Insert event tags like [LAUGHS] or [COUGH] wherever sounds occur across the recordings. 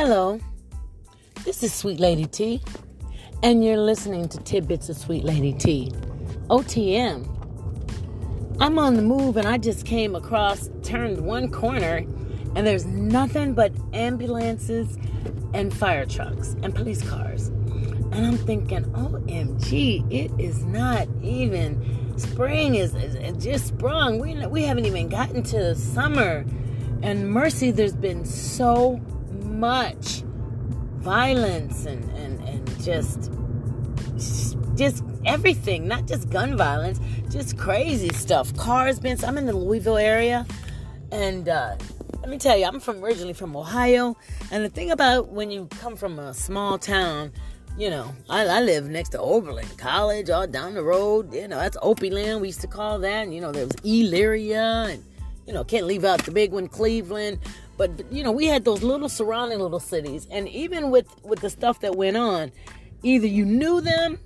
Hello, this is Sweet Lady T, and you're listening to Tidbits of Sweet Lady T, OTM. I'm on the move, and I just came across, turned one corner, and there's nothing but ambulances and fire trucks and police cars. And I'm thinking, OMG, it is not even spring is, is just sprung. We we haven't even gotten to summer. And mercy, there's been so much violence and, and, and just just everything, not just gun violence, just crazy stuff. Cars been I'm in the Louisville area and uh, let me tell you, I'm from originally from Ohio, and the thing about when you come from a small town, you know, I, I live next to Oberlin College, all down the road. You know, that's Opie Land, we used to call that. And, you know, there was Elyria, and you know, can't leave out the big one, Cleveland. But, you know, we had those little surrounding little cities, and even with with the stuff that went on, either you knew them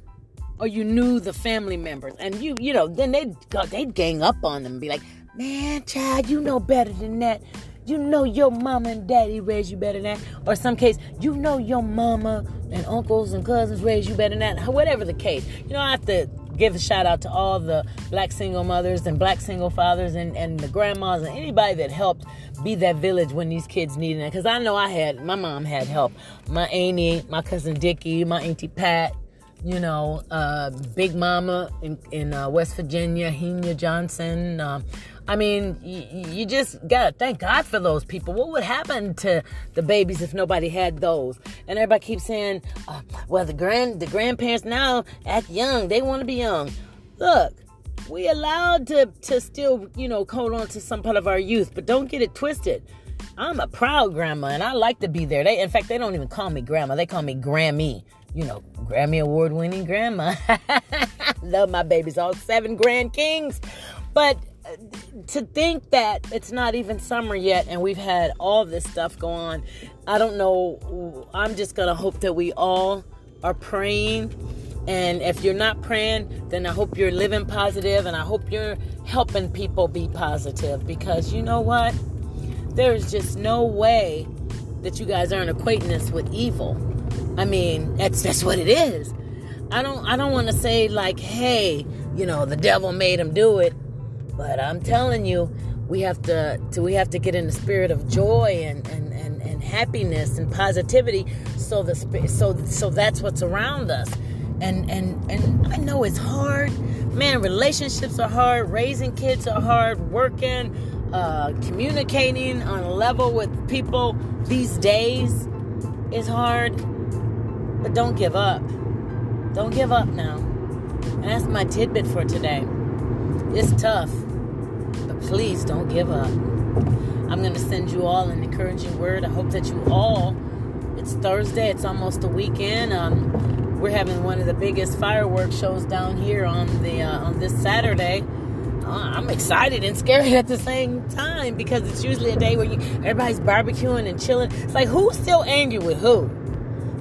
or you knew the family members, and you you know, then they'd go, they'd gang up on them and be like, "Man, child, you know better than that." You know your mama and daddy raised you better than that. Or some case, you know your mama and uncles and cousins raised you better than that. Whatever the case. You know, I have to give a shout out to all the black single mothers and black single fathers and, and the grandmas and anybody that helped be that village when these kids needed it. Because I know I had, my mom had help. My auntie, my cousin Dickie, my auntie Pat, you know, uh, Big Mama in, in uh, West Virginia, Henia Johnson. Uh, I mean, you, you just gotta thank God for those people. What would happen to the babies if nobody had those? And everybody keeps saying, uh, "Well, the grand the grandparents now act young. They want to be young." Look, we allowed to to still you know hold on to some part of our youth, but don't get it twisted. I'm a proud grandma, and I like to be there. They, in fact, they don't even call me grandma; they call me Grammy. You know, Grammy award winning grandma. [LAUGHS] Love my babies, all seven grand kings. But uh, to think that it's not even summer yet and we've had all this stuff go on, I don't know. I'm just going to hope that we all are praying. And if you're not praying, then I hope you're living positive and I hope you're helping people be positive because you know what? There's just no way that you guys aren't equating with evil. I mean, that's that's what it is. I don't I don't want to say like, hey, you know, the devil made him do it. But I'm telling you, we have to, to we have to get in the spirit of joy and, and, and, and happiness and positivity. So the so so that's what's around us. And and and I know it's hard, man. Relationships are hard. Raising kids are hard. Working, uh, communicating on a level with people these days is hard. But don't give up. Don't give up now. And that's my tidbit for today. It's tough, but please don't give up. I'm going to send you all an encouraging word. I hope that you all, it's Thursday, it's almost the weekend. Um, we're having one of the biggest fireworks shows down here on the uh, on this Saturday. Uh, I'm excited and scared [LAUGHS] at the same time because it's usually a day where you, everybody's barbecuing and chilling. It's like who's still angry with who?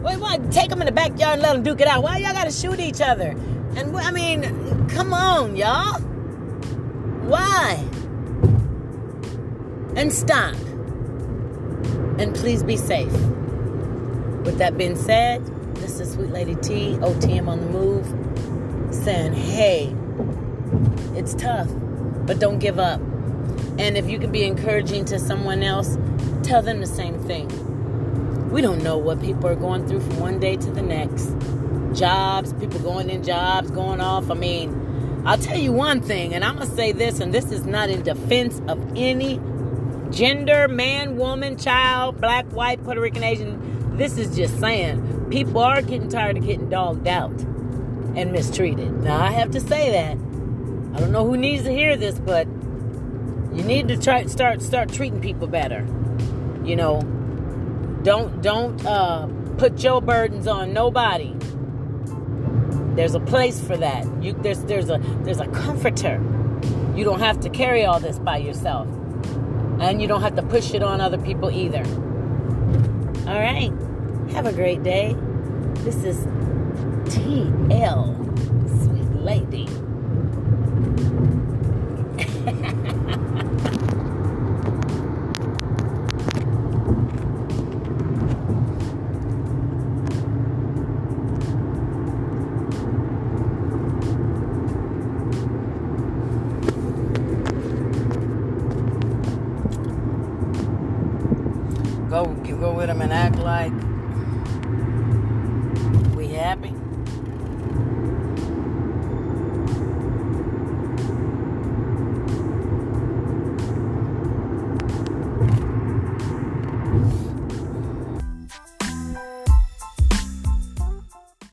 Wait, what? Take them in the backyard and let them duke it out. Why y'all gotta shoot each other? And I mean, come on, y'all. Why? And stop. And please be safe. With that being said, this is Sweet Lady T, OTM on the move, saying, hey, it's tough, but don't give up. And if you can be encouraging to someone else, tell them the same thing. We don't know what people are going through from one day to the next. Jobs, people going in jobs, going off. I mean, I'll tell you one thing, and I'm going to say this, and this is not in defense of any gender, man, woman, child, black, white, Puerto Rican, Asian. This is just saying people are getting tired of getting dogged out and mistreated. Now, I have to say that. I don't know who needs to hear this, but you need to try start start treating people better. You know, don't don't uh, put your burdens on nobody. There's a place for that. You, there's there's a there's a comforter. You don't have to carry all this by yourself, and you don't have to push it on other people either. All right. Have a great day. This is TL, go go with them and act like